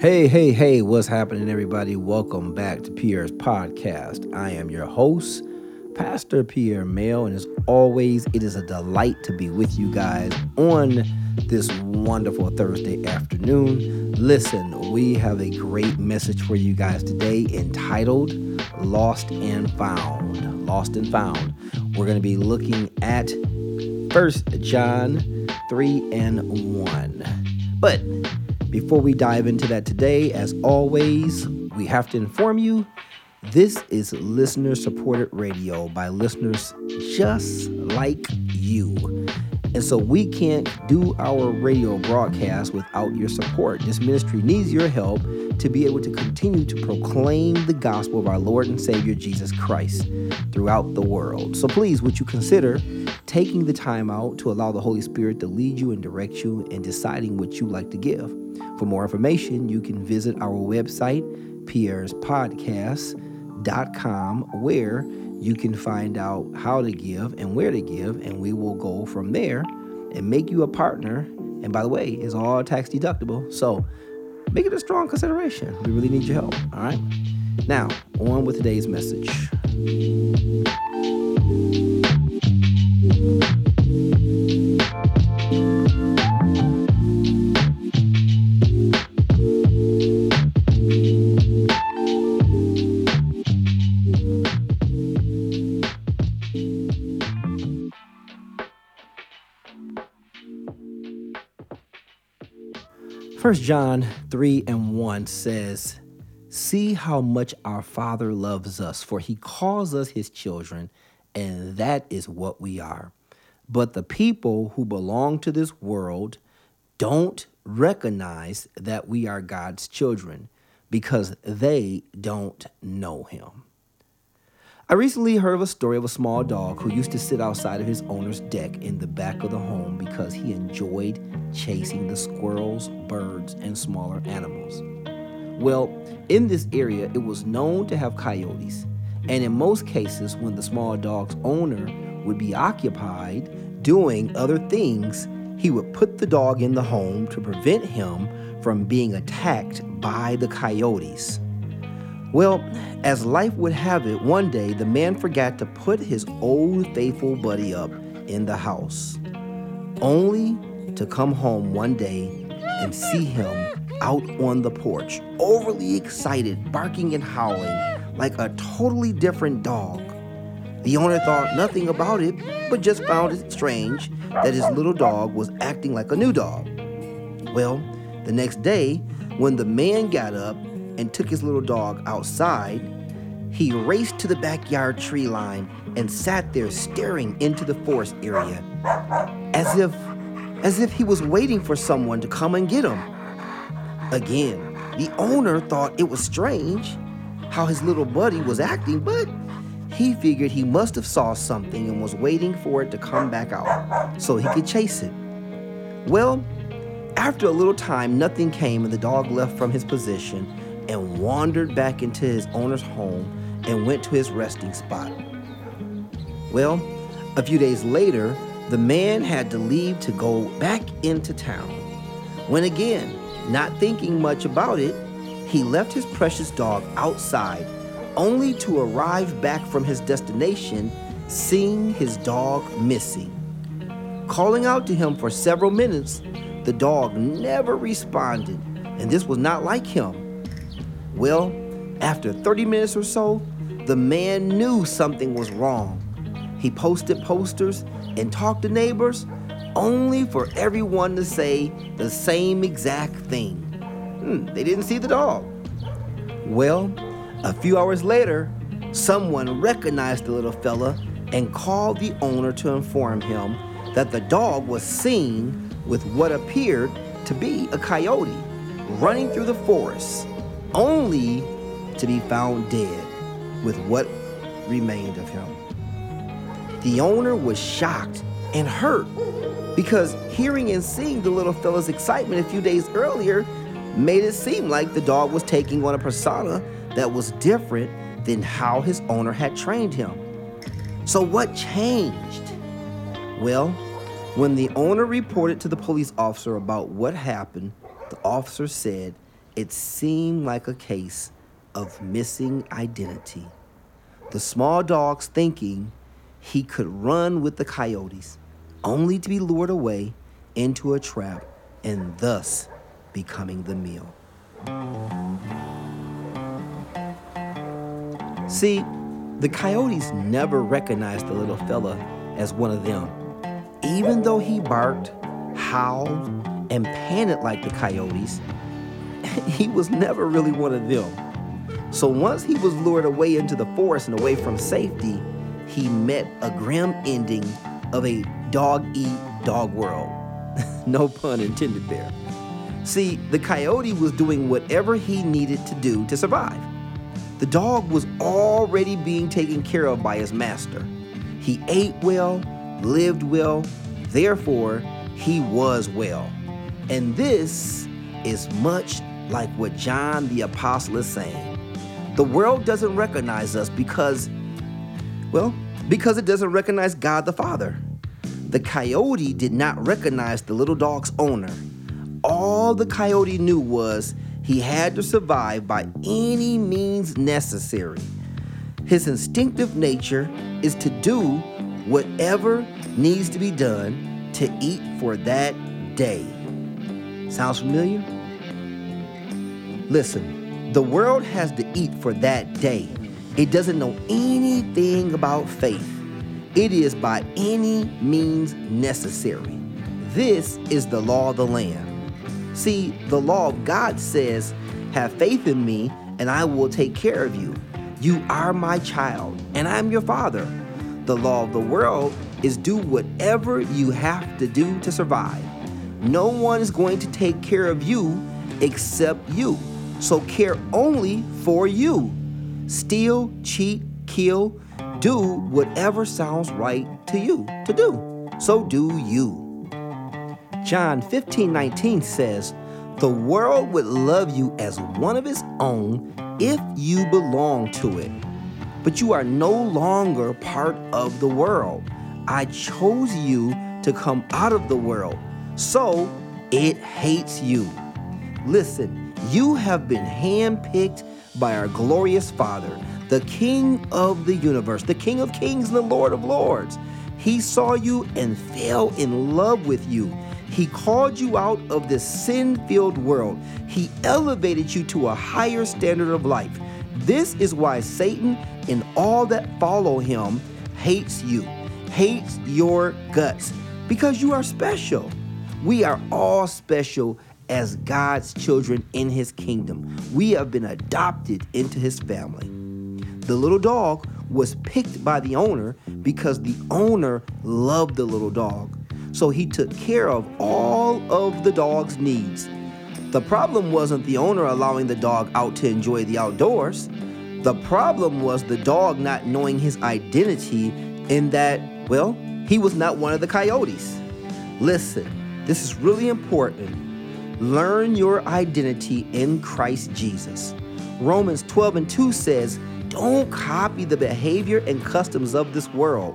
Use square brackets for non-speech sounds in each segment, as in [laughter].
Hey, hey, hey, what's happening, everybody? Welcome back to Pierre's podcast. I am your host, Pastor Pierre Mail, and as always, it is a delight to be with you guys on this wonderful Thursday afternoon. Listen, we have a great message for you guys today entitled Lost and Found. Lost and Found. We're going to be looking at First John 3 and 1. But before we dive into that today, as always, we have to inform you this is listener supported radio by listeners just like you. And so we can't do our radio broadcast without your support. This ministry needs your help to be able to continue to proclaim the gospel of our Lord and Savior Jesus Christ throughout the world. So please, would you consider taking the time out to allow the Holy Spirit to lead you and direct you in deciding what you like to give? For more information, you can visit our website, pierrespodcast.com, where you can find out how to give and where to give, and we will go from there and make you a partner. And by the way, it's all tax deductible. So make it a strong consideration. We really need your help. All right. Now, on with today's message. First John 3 and 1 says, See how much our Father loves us, for he calls us his children, and that is what we are. But the people who belong to this world don't recognize that we are God's children because they don't know him. I recently heard of a story of a small dog who used to sit outside of his owner's deck in the back of the home because he enjoyed chasing the squirrels, birds, and smaller animals. Well, in this area, it was known to have coyotes, and in most cases, when the small dog's owner would be occupied doing other things, he would put the dog in the home to prevent him from being attacked by the coyotes. Well, as life would have it, one day the man forgot to put his old faithful buddy up in the house, only to come home one day and see him out on the porch, overly excited, barking and howling like a totally different dog. The owner thought nothing about it, but just found it strange that his little dog was acting like a new dog. Well, the next day, when the man got up and took his little dog outside, he raced to the backyard tree line and sat there staring into the forest area as if as if he was waiting for someone to come and get him. Again, the owner thought it was strange how his little buddy was acting, but he figured he must have saw something and was waiting for it to come back out so he could chase it. Well, after a little time, nothing came and the dog left from his position and wandered back into his owner's home and went to his resting spot. Well, a few days later, the man had to leave to go back into town. When again, not thinking much about it, he left his precious dog outside, only to arrive back from his destination seeing his dog missing. Calling out to him for several minutes, the dog never responded, and this was not like him. Well, after 30 minutes or so, the man knew something was wrong. He posted posters and talked to neighbors only for everyone to say the same exact thing. Hmm, they didn't see the dog. Well, a few hours later, someone recognized the little fella and called the owner to inform him that the dog was seen with what appeared to be a coyote running through the forest, only to be found dead with what remained of him. The owner was shocked and hurt because hearing and seeing the little fella's excitement a few days earlier made it seem like the dog was taking on a persona that was different than how his owner had trained him. So, what changed? Well, when the owner reported to the police officer about what happened, the officer said it seemed like a case of missing identity. The small dog's thinking he could run with the coyotes, only to be lured away into a trap and thus becoming the meal. See, the coyotes never recognized the little fella as one of them. Even though he barked, howled, and panted like the coyotes, [laughs] he was never really one of them. So once he was lured away into the forest and away from safety, he met a grim ending of a dog eat dog world. [laughs] no pun intended there. See, the coyote was doing whatever he needed to do to survive. The dog was already being taken care of by his master. He ate well, lived well, therefore, he was well. And this is much like what John the Apostle is saying. The world doesn't recognize us because, well, because it doesn't recognize God the Father. The coyote did not recognize the little dog's owner. All the coyote knew was he had to survive by any means necessary. His instinctive nature is to do whatever needs to be done to eat for that day. Sounds familiar? Listen, the world has to eat for that day. It doesn't know anything about faith. It is by any means necessary. This is the law of the land. See, the law of God says, Have faith in me, and I will take care of you. You are my child, and I'm your father. The law of the world is do whatever you have to do to survive. No one is going to take care of you except you. So care only for you steal, cheat, kill, do whatever sounds right to you to do. So do you. John 15 19 says, The world would love you as one of its own if you belong to it. But you are no longer part of the world. I chose you to come out of the world, so it hates you. Listen, you have been handpicked by our glorious Father, the King of the universe, the King of kings and the Lord of lords. He saw you and fell in love with you. He called you out of this sin filled world. He elevated you to a higher standard of life. This is why Satan and all that follow him hates you, hates your guts, because you are special. We are all special as God's children in his kingdom. We have been adopted into his family. The little dog was picked by the owner because the owner loved the little dog. So he took care of all of the dog's needs. The problem wasn't the owner allowing the dog out to enjoy the outdoors. The problem was the dog not knowing his identity in that, well, he was not one of the coyotes. Listen, this is really important Learn your identity in Christ Jesus. Romans 12 and 2 says, Don't copy the behavior and customs of this world,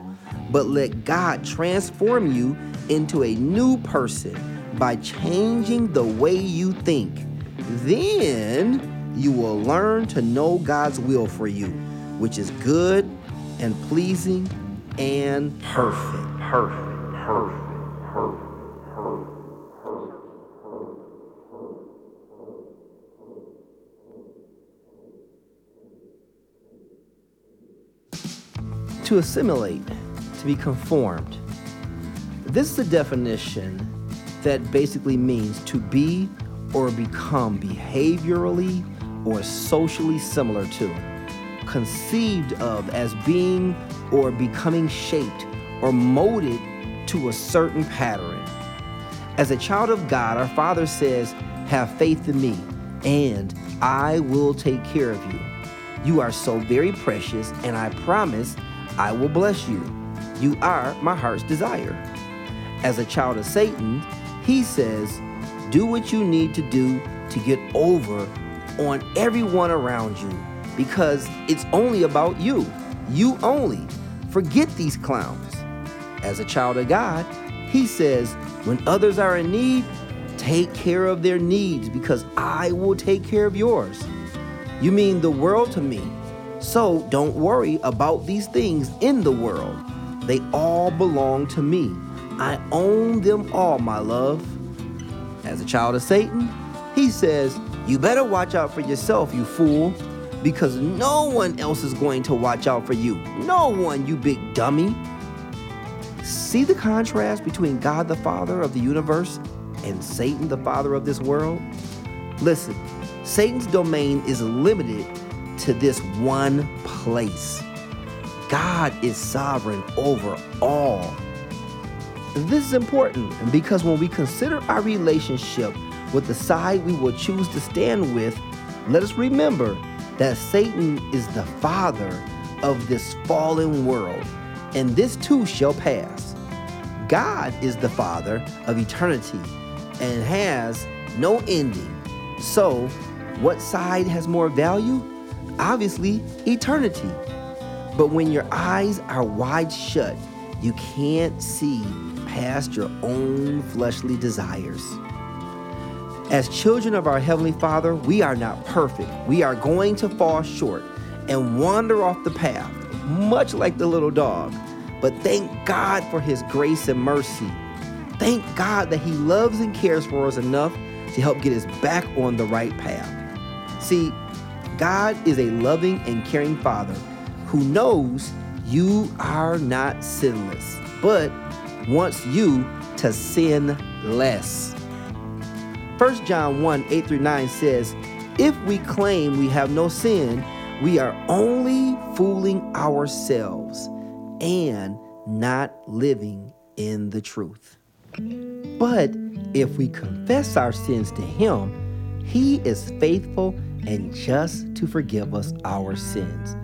but let God transform you into a new person by changing the way you think. Then you will learn to know God's will for you, which is good and pleasing and perfect. Perfect. Perfect. Perfect. To assimilate, to be conformed. This is a definition that basically means to be or become behaviorally or socially similar to, conceived of as being or becoming shaped or molded to a certain pattern. As a child of God, our Father says, Have faith in me, and I will take care of you. You are so very precious, and I promise I will bless you. You are my heart's desire. As a child of Satan, he says, do what you need to do to get over on everyone around you because it's only about you. You only. Forget these clowns. As a child of God, he says, when others are in need, Take care of their needs because I will take care of yours. You mean the world to me. So don't worry about these things in the world. They all belong to me. I own them all, my love. As a child of Satan, he says, You better watch out for yourself, you fool, because no one else is going to watch out for you. No one, you big dummy. See the contrast between God the Father of the universe and Satan the Father of this world? Listen, Satan's domain is limited to this one place. God is sovereign over all. This is important because when we consider our relationship with the side we will choose to stand with, let us remember that Satan is the father of this fallen world, and this too shall pass. God is the father of eternity and has no ending. So, what side has more value? Obviously, eternity. But when your eyes are wide shut, you can't see past your own fleshly desires. As children of our Heavenly Father, we are not perfect. We are going to fall short and wander off the path, much like the little dog. But thank God for His grace and mercy. Thank God that He loves and cares for us enough to help get us back on the right path. See, God is a loving and caring Father who knows you are not sinless, but wants you to sin less. 1 John 1 8 through 9 says, If we claim we have no sin, we are only fooling ourselves and not living in the truth. But if we confess our sins to Him, He is faithful and just to forgive us our sins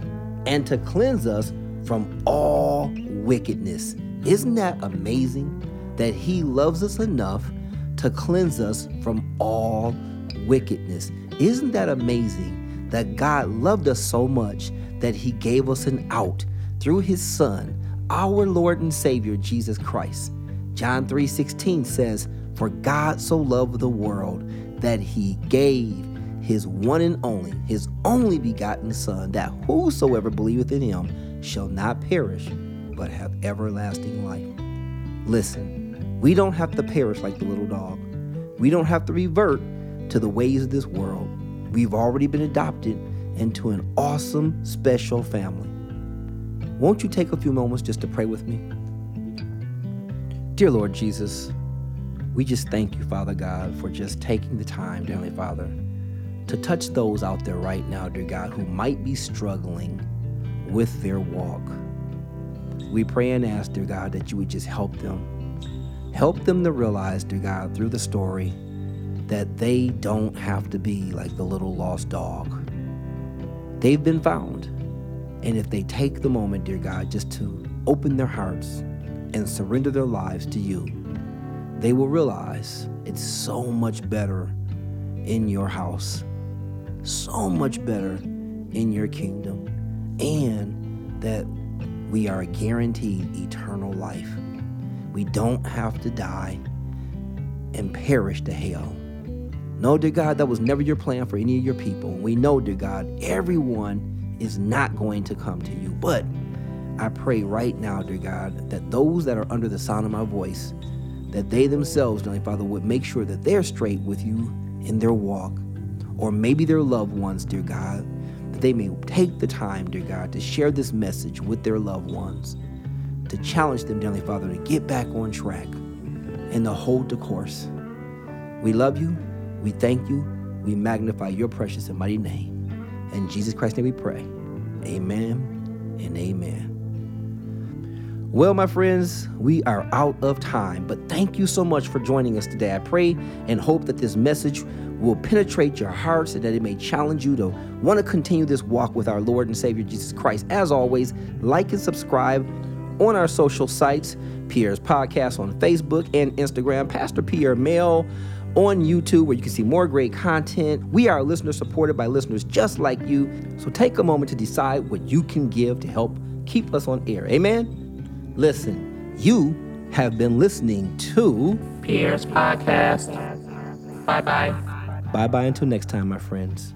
and to cleanse us from all wickedness. Isn't that amazing that He loves us enough to cleanse us from all wickedness? Isn't that amazing that God loved us so much that He gave us an out through His Son, our Lord and Savior, Jesus Christ? John 3:16 says, "For God so loved the world that He gave his one and only, his only begotten Son, that whosoever believeth in him shall not perish, but have everlasting life. Listen, we don't have to perish like the little dog. We don't have to revert to the ways of this world. We've already been adopted into an awesome, special family. Won't you take a few moments just to pray with me? Dear Lord Jesus, we just thank you, Father God, for just taking the time, Heavenly Father, to touch those out there right now, dear God, who might be struggling with their walk. We pray and ask, dear God, that you would just help them. Help them to realize, dear God, through the story, that they don't have to be like the little lost dog. They've been found. And if they take the moment, dear God, just to open their hearts and surrender their lives to you, they will realize it's so much better in your house so much better in your kingdom and that we are guaranteed eternal life. We don't have to die and perish to hell. No, dear God, that was never your plan for any of your people. We know, dear God, everyone is not going to come to you. But I pray right now, dear God, that those that are under the sound of my voice, that they themselves, dear Father, would make sure that they're straight with you in their walk or maybe their loved ones, dear God, that they may take the time, dear God, to share this message with their loved ones, to challenge them, dearly Father, to get back on track and to hold the course. We love you. We thank you. We magnify your precious and mighty name. In Jesus Christ's name we pray. Amen and amen. Well, my friends, we are out of time, but thank you so much for joining us today. I pray and hope that this message will penetrate your hearts and that it may challenge you to want to continue this walk with our Lord and Savior Jesus Christ. As always, like and subscribe on our social sites Pierre's Podcast on Facebook and Instagram, Pastor Pierre Mail on YouTube, where you can see more great content. We are listener supported by listeners just like you. So take a moment to decide what you can give to help keep us on air. Amen? Listen, you have been listening to Pierre's Podcast. Bye bye. Bye bye until next time, my friends.